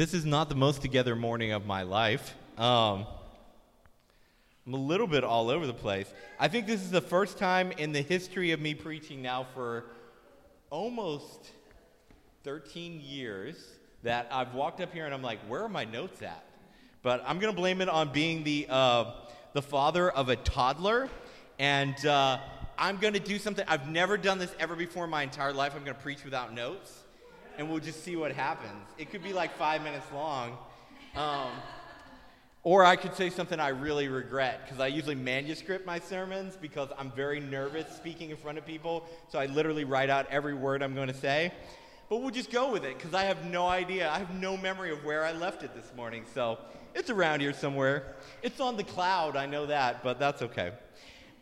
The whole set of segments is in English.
This is not the most together morning of my life. Um, I'm a little bit all over the place. I think this is the first time in the history of me preaching now for almost 13 years that I've walked up here and I'm like, where are my notes at? But I'm going to blame it on being the, uh, the father of a toddler. And uh, I'm going to do something. I've never done this ever before in my entire life. I'm going to preach without notes. And we'll just see what happens. It could be like five minutes long. Um, or I could say something I really regret because I usually manuscript my sermons because I'm very nervous speaking in front of people. So I literally write out every word I'm going to say. But we'll just go with it because I have no idea. I have no memory of where I left it this morning. So it's around here somewhere. It's on the cloud, I know that, but that's okay.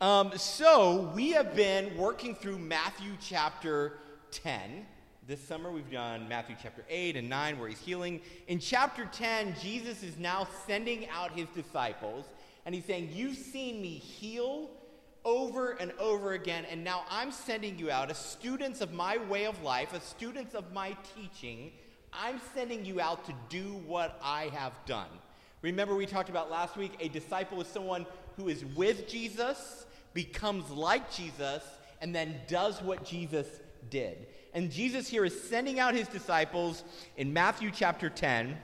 Um, so we have been working through Matthew chapter 10. This summer we've done Matthew chapter 8 and 9 where he's healing. In chapter 10, Jesus is now sending out his disciples and he's saying, You've seen me heal over and over again. And now I'm sending you out as students of my way of life, as students of my teaching. I'm sending you out to do what I have done. Remember, we talked about last week a disciple is someone who is with Jesus, becomes like Jesus, and then does what Jesus did. And Jesus here is sending out his disciples in Matthew chapter 10,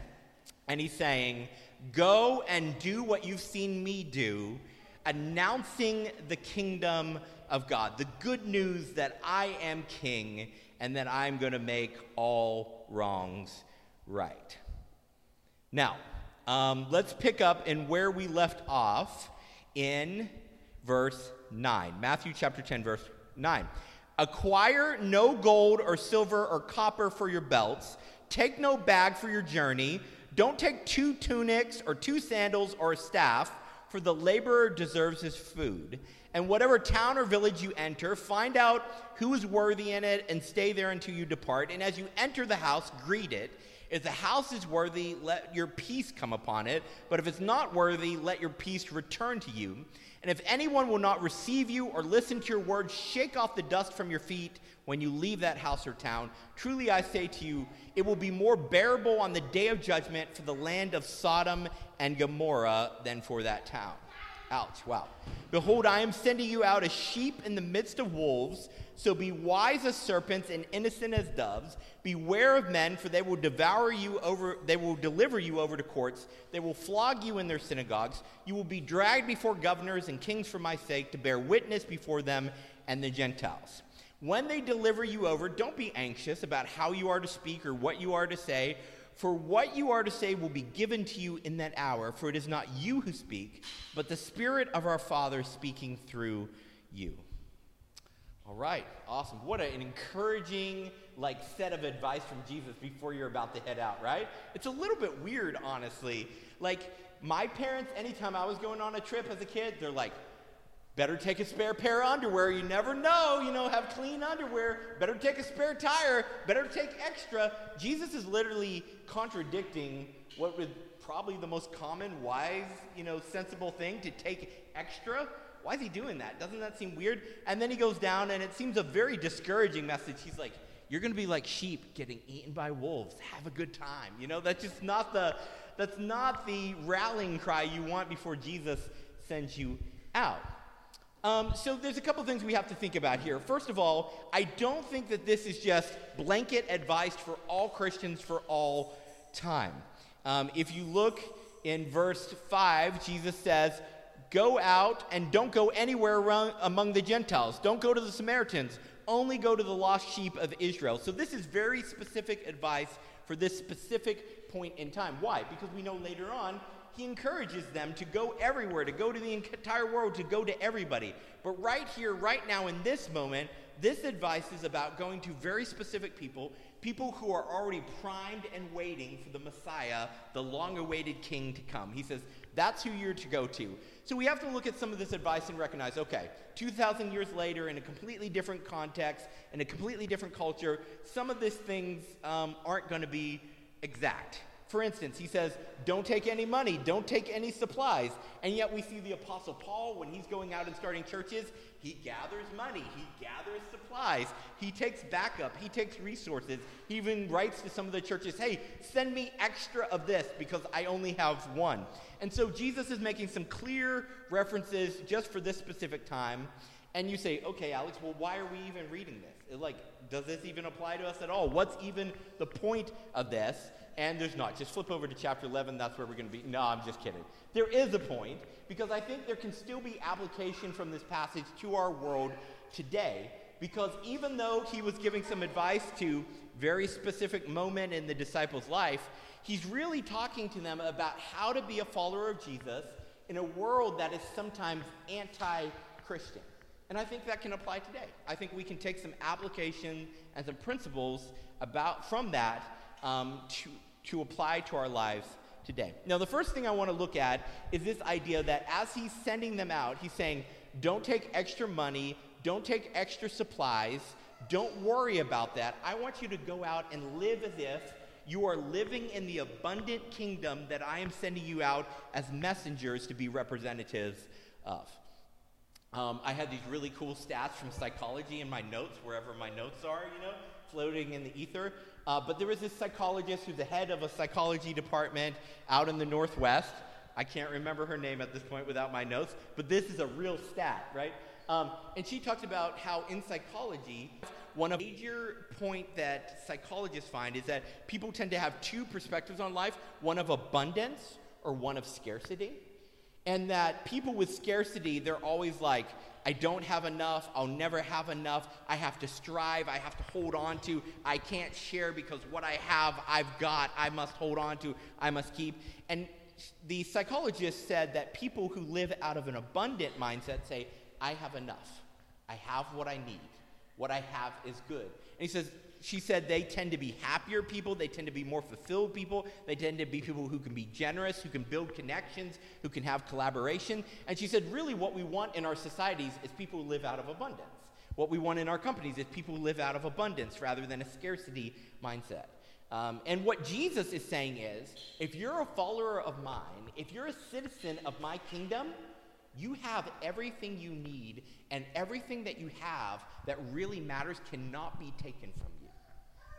and he's saying, Go and do what you've seen me do announcing the kingdom of God, the good news that I am king and that I'm going to make all wrongs right. Now, um, let's pick up in where we left off in verse 9. Matthew chapter 10, verse 9. Acquire no gold or silver or copper for your belts, take no bag for your journey, don't take two tunics or two sandals or a staff for the laborer deserves his food. And whatever town or village you enter, find out who is worthy in it and stay there until you depart. And as you enter the house, greet it. If the house is worthy, let your peace come upon it. But if it's not worthy, let your peace return to you. And if anyone will not receive you or listen to your words, shake off the dust from your feet when you leave that house or town. Truly I say to you, it will be more bearable on the day of judgment for the land of Sodom and Gomorrah than for that town. Ouch, wow. Behold, I am sending you out as sheep in the midst of wolves. So be wise as serpents and innocent as doves. Beware of men, for they will devour you over, they will deliver you over to courts. They will flog you in their synagogues. You will be dragged before governors and kings for my sake to bear witness before them and the Gentiles. When they deliver you over, don't be anxious about how you are to speak or what you are to say, for what you are to say will be given to you in that hour, for it is not you who speak, but the Spirit of our Father speaking through you. All right, awesome. What an encouraging like set of advice from Jesus before you're about to head out, right? It's a little bit weird, honestly. Like my parents, anytime I was going on a trip as a kid, they're like, Better take a spare pair of underwear. You never know, you know, have clean underwear. Better take a spare tire. Better take extra. Jesus is literally contradicting what was probably the most common, wise, you know, sensible thing to take extra. Why is he doing that? Doesn't that seem weird? And then he goes down, and it seems a very discouraging message. He's like, You're going to be like sheep getting eaten by wolves. Have a good time. You know, that's just not the. That's not the rallying cry you want before Jesus sends you out. Um, so there's a couple things we have to think about here. First of all, I don't think that this is just blanket advice for all Christians for all time. Um, if you look in verse 5, Jesus says, Go out and don't go anywhere around, among the Gentiles. Don't go to the Samaritans. Only go to the lost sheep of Israel. So this is very specific advice for this specific point in time. Why? Because we know later on he encourages them to go everywhere, to go to the entire world, to go to everybody. But right here, right now, in this moment, this advice is about going to very specific people, people who are already primed and waiting for the Messiah, the long awaited king to come. He says, that's who you're to go to. So we have to look at some of this advice and recognize okay, 2,000 years later, in a completely different context, in a completely different culture, some of these things um, aren't going to be exact For instance, he says, Don't take any money, don't take any supplies. And yet we see the Apostle Paul, when he's going out and starting churches, he gathers money, he gathers supplies, he takes backup, he takes resources. He even writes to some of the churches, Hey, send me extra of this because I only have one. And so Jesus is making some clear references just for this specific time. And you say, okay, Alex, well, why are we even reading this? Like, does this even apply to us at all? What's even the point of this? And there's not. Just flip over to chapter 11. That's where we're going to be. No, I'm just kidding. There is a point because I think there can still be application from this passage to our world today. Because even though he was giving some advice to very specific moment in the disciples' life, he's really talking to them about how to be a follower of Jesus in a world that is sometimes anti-Christian. And I think that can apply today. I think we can take some application and some principles about from that um, to, to apply to our lives today. Now, the first thing I want to look at is this idea that as he's sending them out, he's saying, don't take extra money, don't take extra supplies, don't worry about that. I want you to go out and live as if you are living in the abundant kingdom that I am sending you out as messengers to be representatives of. Um, I had these really cool stats from psychology in my notes, wherever my notes are, you know, floating in the ether. Uh, but there was this psychologist who's the head of a psychology department out in the Northwest. I can't remember her name at this point without my notes, but this is a real stat, right? Um, and she talked about how in psychology, one of the major point that psychologists find is that people tend to have two perspectives on life, one of abundance or one of scarcity. And that people with scarcity, they're always like, I don't have enough. I'll never have enough. I have to strive. I have to hold on to. I can't share because what I have, I've got. I must hold on to. I must keep. And the psychologist said that people who live out of an abundant mindset say, I have enough. I have what I need. What I have is good. And he says, she said they tend to be happier people, they tend to be more fulfilled people, they tend to be people who can be generous, who can build connections, who can have collaboration. And she said, really, what we want in our societies is people who live out of abundance. What we want in our companies is people who live out of abundance rather than a scarcity mindset. Um, and what Jesus is saying is if you're a follower of mine, if you're a citizen of my kingdom, you have everything you need, and everything that you have that really matters cannot be taken from you.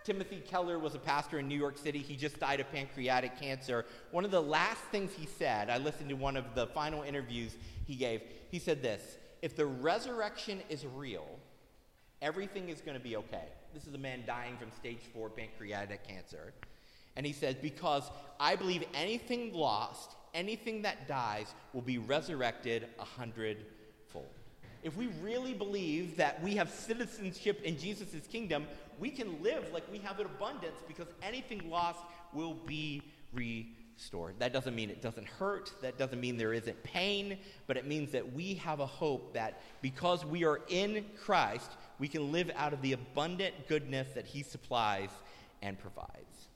Timothy Keller was a pastor in New York City. He just died of pancreatic cancer. One of the last things he said, I listened to one of the final interviews he gave. He said this If the resurrection is real, everything is going to be okay. This is a man dying from stage four pancreatic cancer. And he says, Because I believe anything lost, anything that dies, will be resurrected a hundredfold. If we really believe that we have citizenship in Jesus' kingdom, we can live like we have an abundance because anything lost will be restored. That doesn't mean it doesn't hurt. That doesn't mean there isn't pain, but it means that we have a hope that because we are in Christ, we can live out of the abundant goodness that He supplies and provides.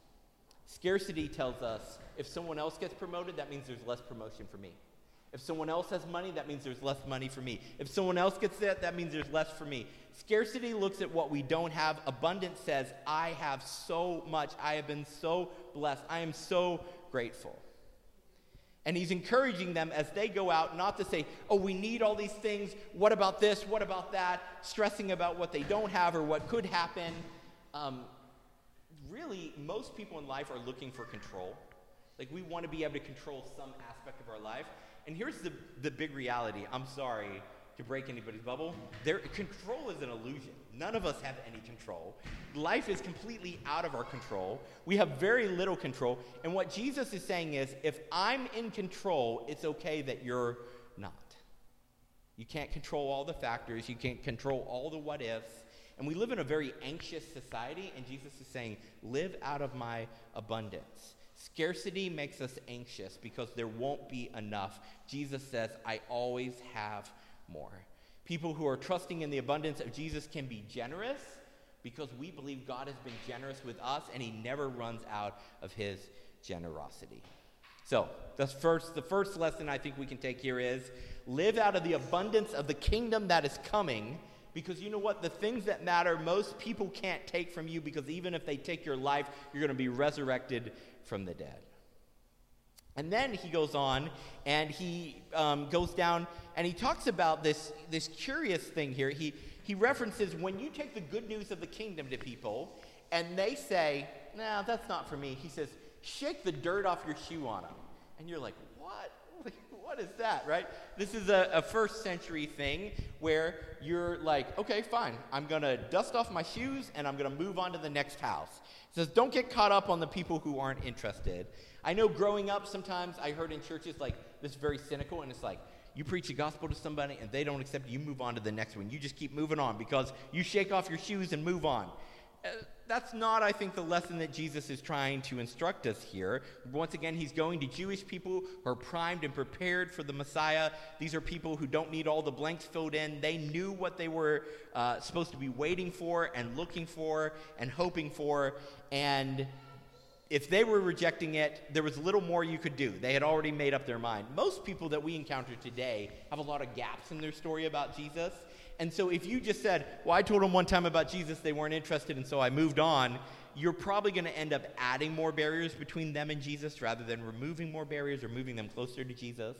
Scarcity tells us if someone else gets promoted, that means there's less promotion for me. If someone else has money, that means there's less money for me. If someone else gets that, that means there's less for me. Scarcity looks at what we don't have. Abundance says, I have so much. I have been so blessed. I am so grateful. And he's encouraging them as they go out not to say, oh, we need all these things. What about this? What about that? Stressing about what they don't have or what could happen. Um, really, most people in life are looking for control. Like, we want to be able to control some aspect of our life. And here's the, the big reality. I'm sorry to break anybody's bubble. Their control is an illusion. None of us have any control. Life is completely out of our control. We have very little control. And what Jesus is saying is if I'm in control, it's okay that you're not. You can't control all the factors, you can't control all the what ifs. And we live in a very anxious society, and Jesus is saying, live out of my abundance. Scarcity makes us anxious because there won't be enough. Jesus says, I always have more. People who are trusting in the abundance of Jesus can be generous because we believe God has been generous with us and he never runs out of his generosity. So, the first, the first lesson I think we can take here is live out of the abundance of the kingdom that is coming because you know what? The things that matter, most people can't take from you because even if they take your life, you're going to be resurrected from the dead. And then he goes on and he um, goes down and he talks about this, this curious thing here. He, he references when you take the good news of the kingdom to people and they say, nah, that's not for me. He says, shake the dirt off your shoe on them. And you're like, what? what is that, right? This is a, a first century thing where you're like, okay, fine, I'm going to dust off my shoes and I'm going to move on to the next house. It says, don't get caught up on the people who aren't interested. I know growing up, sometimes I heard in churches like this very cynical, and it's like, you preach the gospel to somebody and they don't accept it, you move on to the next one. You just keep moving on because you shake off your shoes and move on. Uh, that's not, I think, the lesson that Jesus is trying to instruct us here. Once again, he's going to Jewish people who are primed and prepared for the Messiah. These are people who don't need all the blanks filled in. They knew what they were uh, supposed to be waiting for and looking for and hoping for. And if they were rejecting it, there was little more you could do. They had already made up their mind. Most people that we encounter today have a lot of gaps in their story about Jesus. And so if you just said, Well, I told them one time about Jesus, they weren't interested, and so I moved on, you're probably going to end up adding more barriers between them and Jesus rather than removing more barriers or moving them closer to Jesus.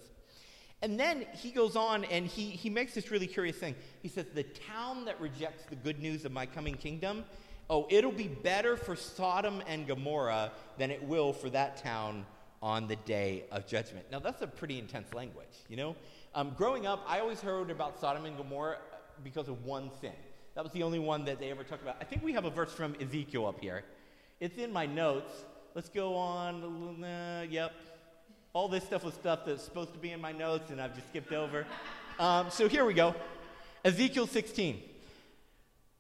And then he goes on and he, he makes this really curious thing. He says, The town that rejects the good news of my coming kingdom, oh, it'll be better for Sodom and Gomorrah than it will for that town on the day of judgment. Now, that's a pretty intense language, you know? Um, growing up, I always heard about Sodom and Gomorrah because of one sin. That was the only one that they ever talked about. I think we have a verse from Ezekiel up here. It's in my notes. Let's go on. Uh, yep. All this stuff was stuff that's supposed to be in my notes, and I've just skipped over. Um, so here we go Ezekiel 16.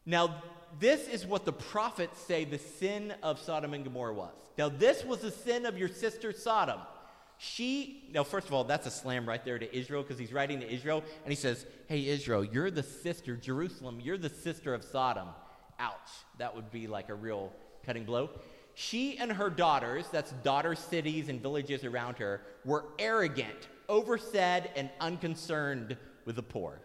Now, this is what the prophets say the sin of Sodom and Gomorrah was. Now, this was the sin of your sister Sodom. She, now, first of all, that's a slam right there to Israel because he's writing to Israel and he says, Hey, Israel, you're the sister, Jerusalem, you're the sister of Sodom. Ouch. That would be like a real cutting blow. She and her daughters, that's daughter cities and villages around her, were arrogant, oversaid, and unconcerned with the poor.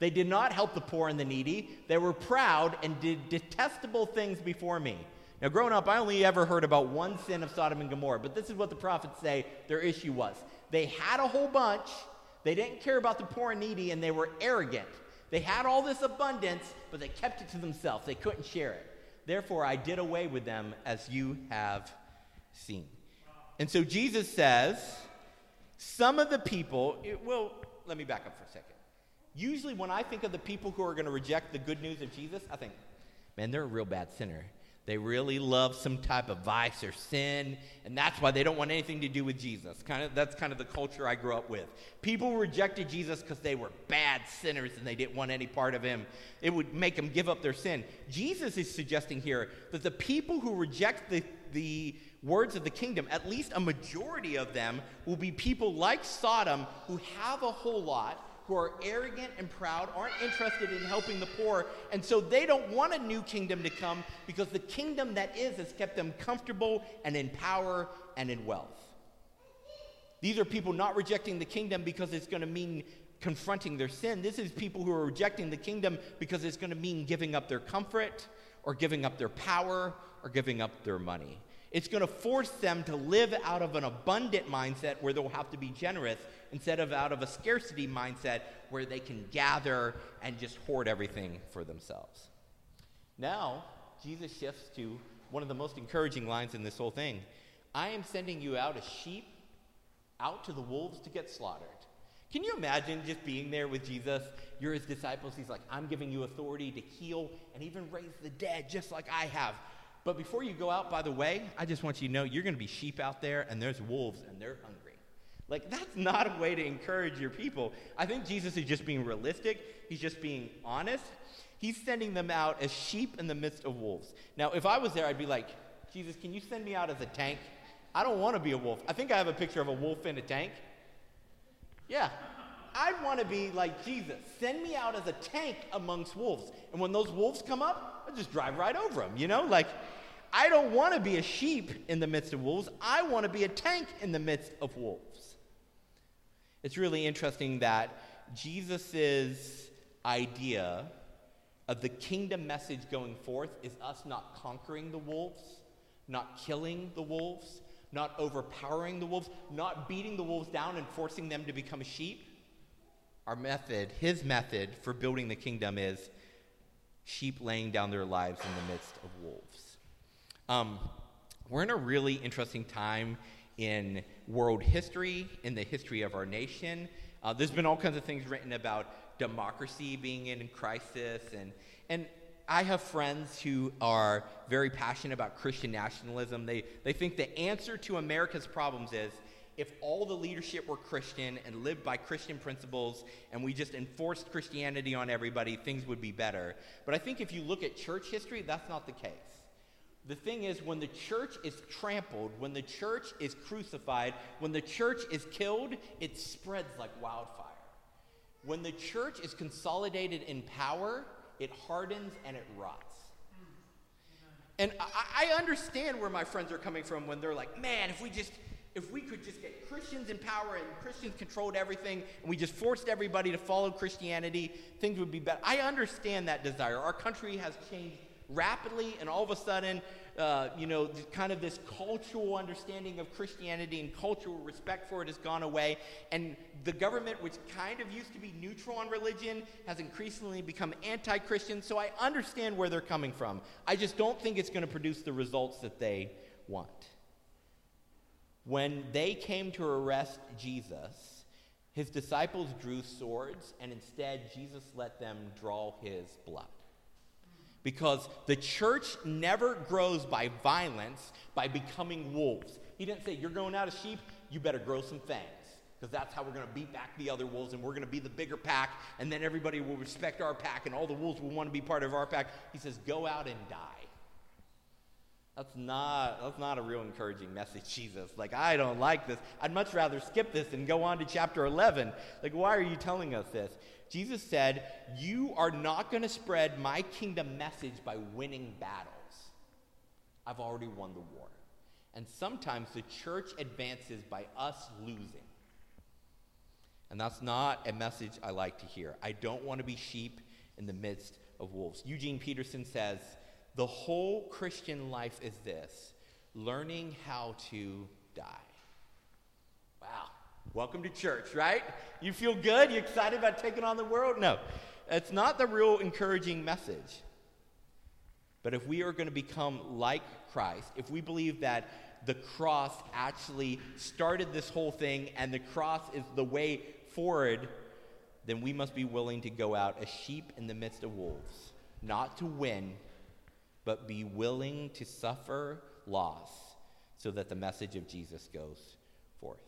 They did not help the poor and the needy. They were proud and did detestable things before me. Now, growing up, I only ever heard about one sin of Sodom and Gomorrah, but this is what the prophets say their issue was. They had a whole bunch, they didn't care about the poor and needy, and they were arrogant. They had all this abundance, but they kept it to themselves. They couldn't share it. Therefore, I did away with them as you have seen. And so Jesus says, some of the people, it, well, let me back up for a second. Usually, when I think of the people who are going to reject the good news of Jesus, I think, man, they're a real bad sinner. They really love some type of vice or sin, and that's why they don't want anything to do with Jesus. Kind of that's kind of the culture I grew up with. People rejected Jesus because they were bad sinners and they didn't want any part of him. It would make them give up their sin. Jesus is suggesting here that the people who reject the, the words of the kingdom, at least a majority of them, will be people like Sodom who have a whole lot who are arrogant and proud, aren't interested in helping the poor, and so they don't want a new kingdom to come because the kingdom that is has kept them comfortable and in power and in wealth. These are people not rejecting the kingdom because it's going to mean confronting their sin. This is people who are rejecting the kingdom because it's going to mean giving up their comfort or giving up their power or giving up their money. It's going to force them to live out of an abundant mindset where they'll have to be generous instead of out of a scarcity mindset where they can gather and just hoard everything for themselves. Now, Jesus shifts to one of the most encouraging lines in this whole thing I am sending you out as sheep out to the wolves to get slaughtered. Can you imagine just being there with Jesus? You're his disciples. He's like, I'm giving you authority to heal and even raise the dead, just like I have. But before you go out, by the way, I just want you to know you're going to be sheep out there, and there's wolves, and they're hungry. Like, that's not a way to encourage your people. I think Jesus is just being realistic, he's just being honest. He's sending them out as sheep in the midst of wolves. Now, if I was there, I'd be like, Jesus, can you send me out as a tank? I don't want to be a wolf. I think I have a picture of a wolf in a tank. Yeah. I want to be like Jesus. Send me out as a tank amongst wolves. And when those wolves come up, I just drive right over them, you know? Like, I don't want to be a sheep in the midst of wolves. I want to be a tank in the midst of wolves. It's really interesting that Jesus' idea of the kingdom message going forth is us not conquering the wolves, not killing the wolves, not overpowering the wolves, not beating the wolves down and forcing them to become sheep. Our method, his method for building the kingdom is sheep laying down their lives in the midst of wolves. Um, we're in a really interesting time in world history, in the history of our nation. Uh, there's been all kinds of things written about democracy being in crisis, and, and I have friends who are very passionate about Christian nationalism. They, they think the answer to America's problems is if all the leadership were Christian and lived by Christian principles and we just enforced Christianity on everybody, things would be better. But I think if you look at church history, that's not the case. The thing is, when the church is trampled, when the church is crucified, when the church is killed, it spreads like wildfire. When the church is consolidated in power, it hardens and it rots. And I, understand where my friends are coming from when they're like, man, if we just if we could just get Christians in power and Christians controlled everything and we just forced everybody to follow Christianity, things would be better. I understand that desire. Our country has changed rapidly, and all of a sudden, uh, you know, kind of this cultural understanding of Christianity and cultural respect for it has gone away. And the government, which kind of used to be neutral on religion, has increasingly become anti Christian. So I understand where they're coming from. I just don't think it's going to produce the results that they want. When they came to arrest Jesus, his disciples drew swords, and instead, Jesus let them draw his blood. Because the church never grows by violence, by becoming wolves. He didn't say, You're going out of sheep, you better grow some fangs. Because that's how we're going to beat back the other wolves, and we're going to be the bigger pack, and then everybody will respect our pack, and all the wolves will want to be part of our pack. He says, Go out and die. That's not, that's not a real encouraging message, Jesus. Like, I don't like this. I'd much rather skip this and go on to chapter 11. Like, why are you telling us this? Jesus said, You are not going to spread my kingdom message by winning battles. I've already won the war. And sometimes the church advances by us losing. And that's not a message I like to hear. I don't want to be sheep in the midst of wolves. Eugene Peterson says, The whole Christian life is this learning how to die. Wow. Welcome to church, right? You feel good? You excited about taking on the world? No. It's not the real encouraging message. But if we are going to become like Christ, if we believe that the cross actually started this whole thing and the cross is the way forward, then we must be willing to go out as sheep in the midst of wolves, not to win, but be willing to suffer loss so that the message of Jesus goes forth.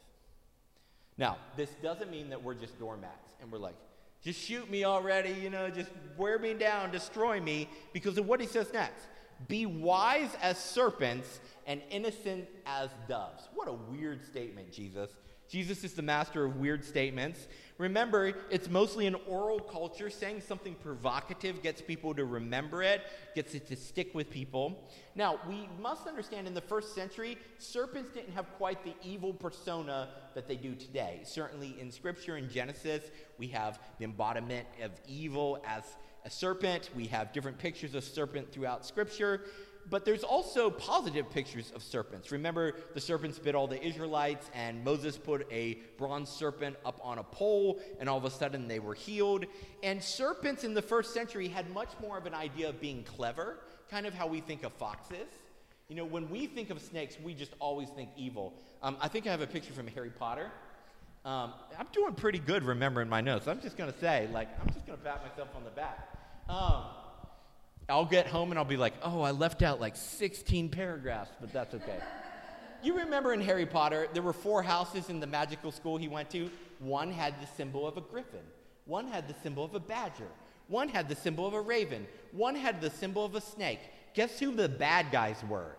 Now, this doesn't mean that we're just doormats and we're like, just shoot me already, you know, just wear me down, destroy me, because of what he says next. Be wise as serpents and innocent as doves. What a weird statement, Jesus. Jesus is the master of weird statements. Remember, it's mostly an oral culture. Saying something provocative gets people to remember it, gets it to stick with people. Now, we must understand in the first century, serpents didn't have quite the evil persona that they do today. Certainly in Scripture, in Genesis, we have the embodiment of evil as a serpent. We have different pictures of serpent throughout Scripture but there's also positive pictures of serpents. Remember, the serpents bit all the Israelites, and Moses put a bronze serpent up on a pole, and all of a sudden they were healed. And serpents in the first century had much more of an idea of being clever, kind of how we think of foxes. You know, when we think of snakes, we just always think evil. Um, I think I have a picture from Harry Potter. Um, I'm doing pretty good remembering my notes. I'm just going to say, like, I'm just going to pat myself on the back. Um, I'll get home and I'll be like, oh, I left out like 16 paragraphs, but that's okay. you remember in Harry Potter, there were four houses in the magical school he went to. One had the symbol of a griffin, one had the symbol of a badger, one had the symbol of a raven, one had the symbol of a snake. Guess who the bad guys were?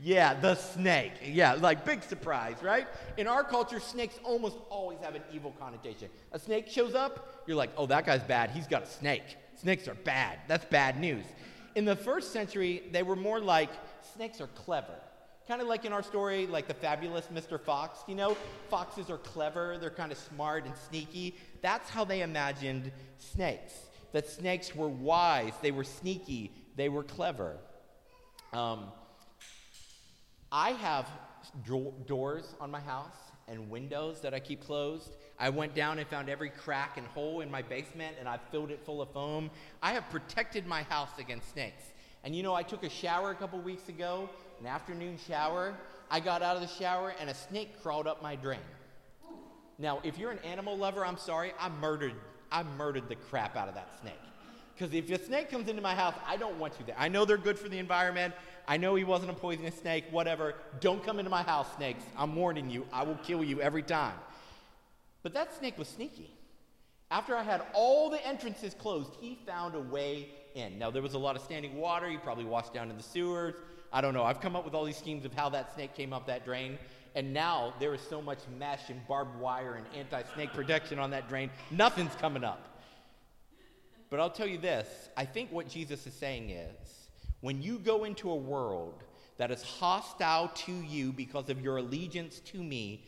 Yeah, the snake. Yeah, like big surprise, right? In our culture, snakes almost always have an evil connotation. A snake shows up, you're like, oh, that guy's bad. He's got a snake. Snakes are bad. That's bad news. In the first century, they were more like snakes are clever. Kind of like in our story, like the fabulous Mr. Fox. You know, foxes are clever, they're kind of smart and sneaky. That's how they imagined snakes. That snakes were wise, they were sneaky, they were clever. Um, I have do- doors on my house and windows that I keep closed. I went down and found every crack and hole in my basement and I filled it full of foam. I have protected my house against snakes. And you know, I took a shower a couple weeks ago, an afternoon shower. I got out of the shower and a snake crawled up my drain. Now, if you're an animal lover, I'm sorry, I murdered, I murdered the crap out of that snake. Because if a snake comes into my house, I don't want you there. I know they're good for the environment. I know he wasn't a poisonous snake, whatever. Don't come into my house, snakes. I'm warning you. I will kill you every time. But that snake was sneaky. After I had all the entrances closed, he found a way in. Now, there was a lot of standing water. He probably washed down in the sewers. I don't know. I've come up with all these schemes of how that snake came up that drain. And now there is so much mesh and barbed wire and anti snake protection on that drain, nothing's coming up. But I'll tell you this I think what Jesus is saying is when you go into a world that is hostile to you because of your allegiance to me,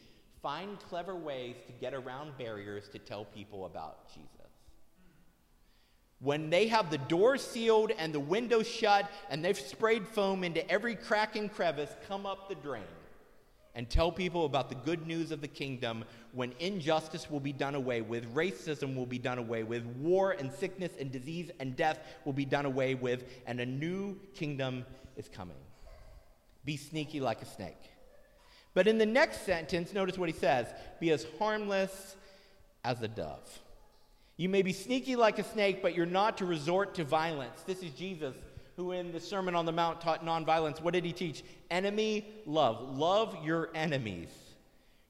find clever ways to get around barriers to tell people about Jesus. When they have the doors sealed and the windows shut and they've sprayed foam into every crack and crevice, come up the drain and tell people about the good news of the kingdom when injustice will be done away with, racism will be done away with, war and sickness and disease and death will be done away with, and a new kingdom is coming. Be sneaky like a snake. But in the next sentence, notice what he says be as harmless as a dove. You may be sneaky like a snake, but you're not to resort to violence. This is Jesus who in the Sermon on the Mount taught nonviolence. What did he teach? Enemy love. Love your enemies.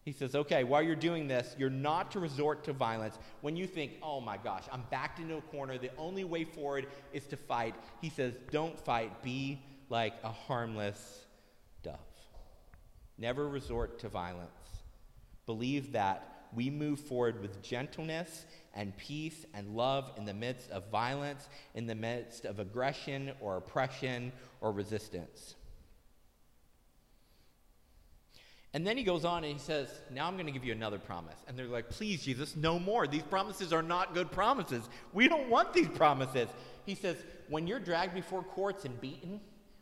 He says, okay, while you're doing this, you're not to resort to violence. When you think, oh my gosh, I'm backed into a corner, the only way forward is to fight, he says, don't fight. Be like a harmless. Never resort to violence. Believe that we move forward with gentleness and peace and love in the midst of violence, in the midst of aggression or oppression or resistance. And then he goes on and he says, Now I'm going to give you another promise. And they're like, Please, Jesus, no more. These promises are not good promises. We don't want these promises. He says, When you're dragged before courts and beaten,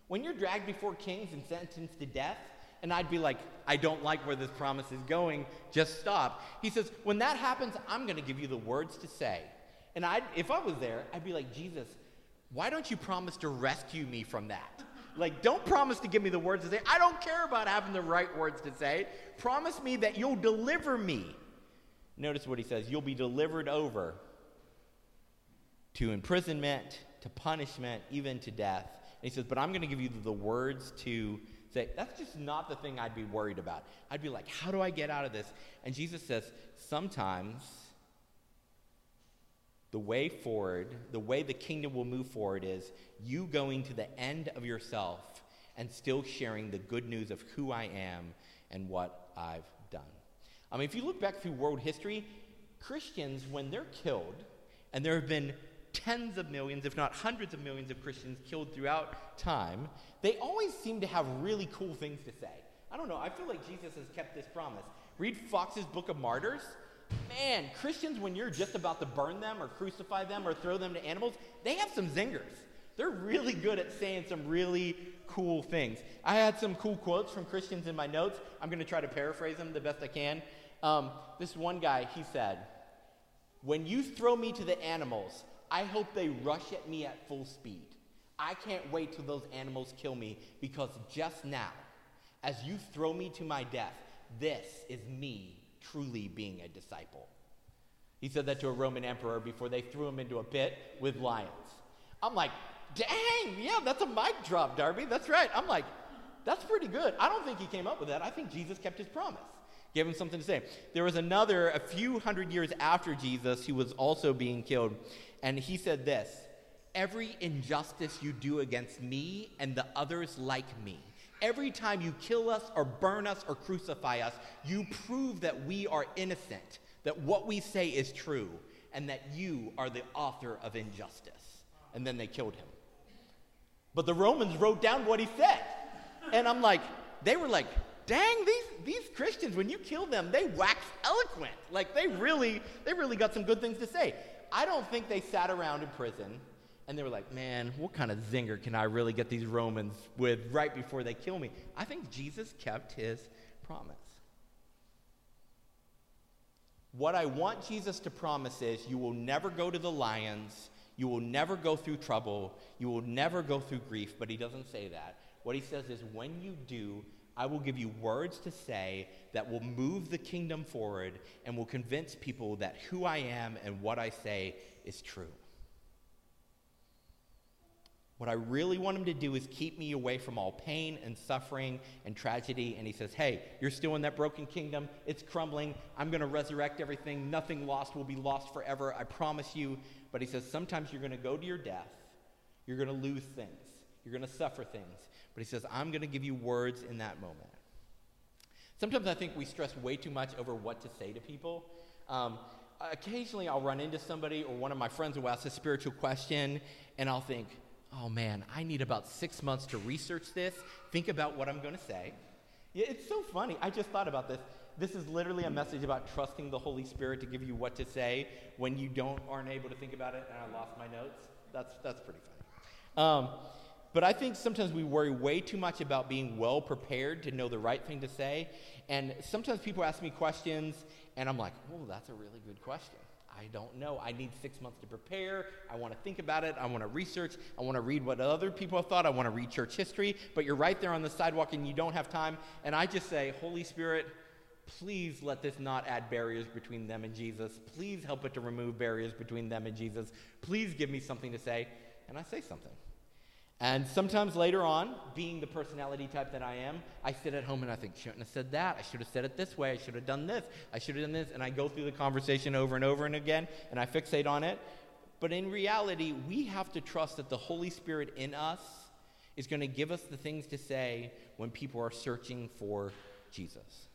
when you're dragged before kings and sentenced to death, and I'd be like, I don't like where this promise is going, just stop. He says, When that happens, I'm going to give you the words to say. And i if I was there, I'd be like, Jesus, why don't you promise to rescue me from that? Like, don't promise to give me the words to say. I don't care about having the right words to say. Promise me that you'll deliver me. Notice what he says you'll be delivered over to imprisonment, to punishment, even to death. And he says, But I'm going to give you the words to say, that's just not the thing I'd be worried about. I'd be like, how do I get out of this? And Jesus says, sometimes the way forward, the way the kingdom will move forward is you going to the end of yourself and still sharing the good news of who I am and what I've done. I mean, if you look back through world history, Christians, when they're killed, and there have been tens of millions, if not hundreds of millions of Christians killed throughout time, they always seem to have really cool things to say. I don't know, I feel like Jesus has kept this promise. Read Foxe's Book of Martyrs. Man, Christians, when you're just about to burn them or crucify them or throw them to animals, they have some zingers. They're really good at saying some really cool things. I had some cool quotes from Christians in my notes. I'm going to try to paraphrase them the best I can. Um, this one guy, he said, When you throw me to the animals, I hope they rush at me at full speed. I can't wait till those animals kill me because just now, as you throw me to my death, this is me truly being a disciple. He said that to a Roman emperor before they threw him into a pit with lions. I'm like, dang, yeah, that's a mic drop, Darby. That's right. I'm like, that's pretty good. I don't think he came up with that. I think Jesus kept his promise, gave him something to say. There was another, a few hundred years after Jesus, who was also being killed. And he said this Every injustice you do against me and the others like me, every time you kill us or burn us or crucify us, you prove that we are innocent, that what we say is true, and that you are the author of injustice. And then they killed him. But the Romans wrote down what he said. And I'm like, they were like, dang, these, these Christians, when you kill them, they wax eloquent. Like they really, they really got some good things to say. I don't think they sat around in prison And they were like, man, what kind of zinger can I really get these Romans with right before they kill me? I think Jesus kept his promise. What I want Jesus to promise is you will never go to the lions, you will never go through trouble, you will never go through grief, but he doesn't say that. What he says is, when you do, I will give you words to say that will move the kingdom forward and will convince people that who I am and what I say is true. What I really want him to do is keep me away from all pain and suffering and tragedy. And he says, Hey, you're still in that broken kingdom. It's crumbling. I'm going to resurrect everything. Nothing lost will be lost forever. I promise you. But he says, Sometimes you're going to go to your death. You're going to lose things. You're going to suffer things. But he says, I'm going to give you words in that moment. Sometimes I think we stress way too much over what to say to people. Um, occasionally, I'll run into somebody or one of my friends will ask a spiritual question, and I'll think, oh man, I need about six months to research this, think about what I'm going to say. It's so funny. I just thought about this. This is literally a message about trusting the Holy Spirit to give you what to say when you don't aren't able to think about it. And I lost my notes. That's that's pretty funny. Um, but I think sometimes we worry way too much about being well prepared to know the right thing to say. And sometimes people ask me questions, and I'm like, oh, that's a really good question. I don't know. I need six months to prepare. I want to think about it. I want to research. I want to read what other people have thought. I want to read church history. But you're right there on the sidewalk and you don't have time. And I just say, Holy Spirit, please let this not add barriers between them and Jesus. Please help it to remove barriers between them and Jesus. Please give me something to say. And I say something. And sometimes later on, being the personality type that I am, I sit at home and I think, shouldn't have said that. I should have said it this way. I should have done this. I should have done this. And I go through the conversation over and over and again and I fixate on it. But in reality, we have to trust that the Holy Spirit in us is going to give us the things to say when people are searching for Jesus.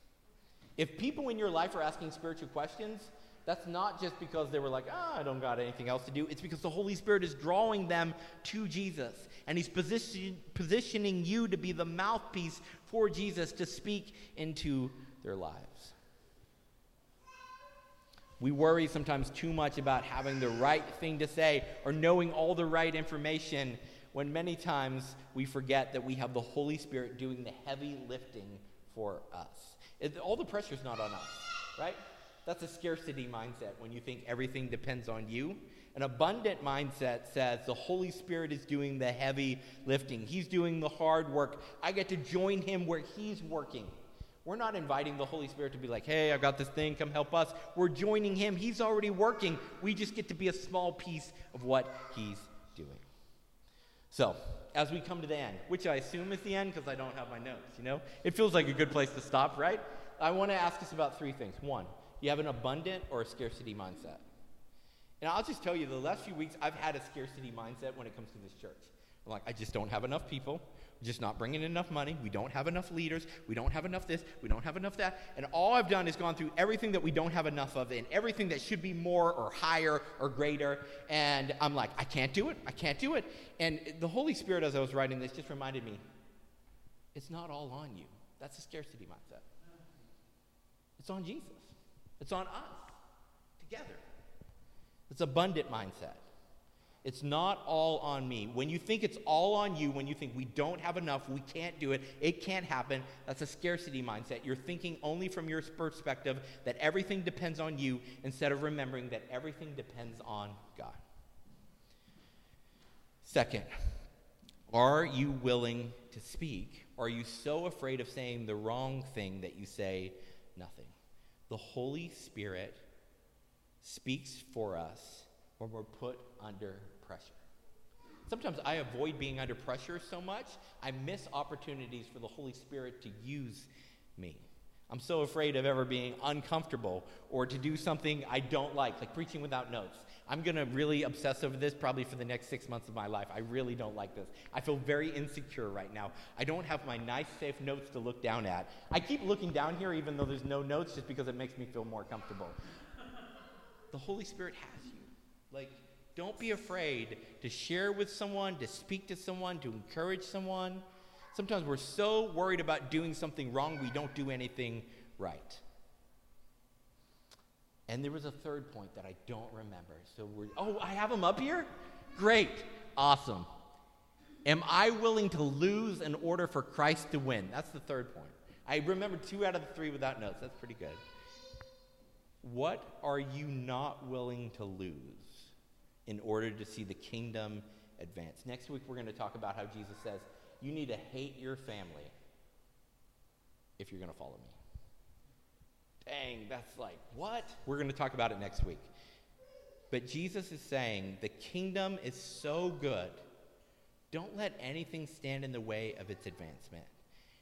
If people in your life are asking spiritual questions, that's not just because they were like, ah, I don't got anything else to do. It's because the Holy Spirit is drawing them to Jesus. And He's position, positioning you to be the mouthpiece for Jesus to speak into their lives. We worry sometimes too much about having the right thing to say or knowing all the right information when many times we forget that we have the Holy Spirit doing the heavy lifting for us. It, all the pressure is not on us, right? That's a scarcity mindset when you think everything depends on you. An abundant mindset says the Holy Spirit is doing the heavy lifting. He's doing the hard work. I get to join him where he's working. We're not inviting the Holy Spirit to be like, hey, I've got this thing, come help us. We're joining him. He's already working. We just get to be a small piece of what he's doing. So, as we come to the end, which I assume is the end because I don't have my notes, you know? It feels like a good place to stop, right? I want to ask us about three things. One, you have an abundant or a scarcity mindset. And I'll just tell you, the last few weeks, I've had a scarcity mindset when it comes to this church. I'm like, I just don't have enough people. We're just not bringing enough money. We don't have enough leaders. We don't have enough this. We don't have enough that. And all I've done is gone through everything that we don't have enough of and everything that should be more or higher or greater. And I'm like, I can't do it. I can't do it. And the Holy Spirit, as I was writing this, just reminded me it's not all on you. That's a scarcity mindset. It's on Jesus. It's on us together. It's abundant mindset. It's not all on me. When you think it's all on you, when you think we don't have enough, we can't do it, it can't happen, that's a scarcity mindset. You're thinking only from your perspective that everything depends on you instead of remembering that everything depends on God. Second, are you willing to speak? Are you so afraid of saying the wrong thing that you say nothing? The Holy Spirit speaks for us when we're put under pressure. Sometimes I avoid being under pressure so much, I miss opportunities for the Holy Spirit to use me. I'm so afraid of ever being uncomfortable or to do something I don't like, like preaching without notes. I'm going to really obsess over this probably for the next six months of my life. I really don't like this. I feel very insecure right now. I don't have my nice, safe notes to look down at. I keep looking down here even though there's no notes just because it makes me feel more comfortable. the Holy Spirit has you. Like, don't be afraid to share with someone, to speak to someone, to encourage someone. Sometimes we're so worried about doing something wrong, we don't do anything right. And there was a third point that I don't remember. So we're, oh, I have them up here? Great. Awesome. Am I willing to lose in order for Christ to win? That's the third point. I remember two out of the three without notes. That's pretty good. What are you not willing to lose in order to see the kingdom advance? Next week, we're going to talk about how Jesus says you need to hate your family if you're going to follow me. Dang, that's like, what? We're going to talk about it next week. But Jesus is saying the kingdom is so good, don't let anything stand in the way of its advancement.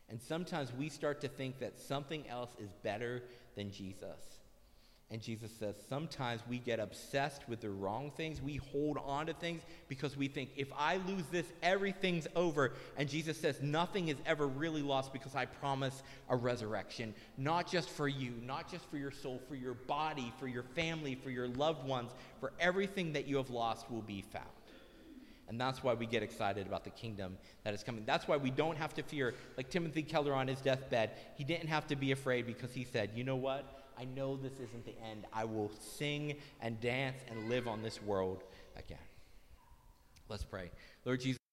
And sometimes we start to think that something else is better than Jesus. And Jesus says sometimes we get obsessed with the wrong things. We hold on to things because we think if I lose this, everything's over. And Jesus says nothing is ever really lost because I promise a resurrection, not just for you, not just for your soul, for your body, for your family, for your loved ones, for everything that you have lost will be found. And that's why we get excited about the kingdom that is coming. That's why we don't have to fear. Like Timothy Keller on his deathbed, he didn't have to be afraid because he said, you know what? I know this isn't the end. I will sing and dance and live on this world again. Let's pray. Lord Jesus.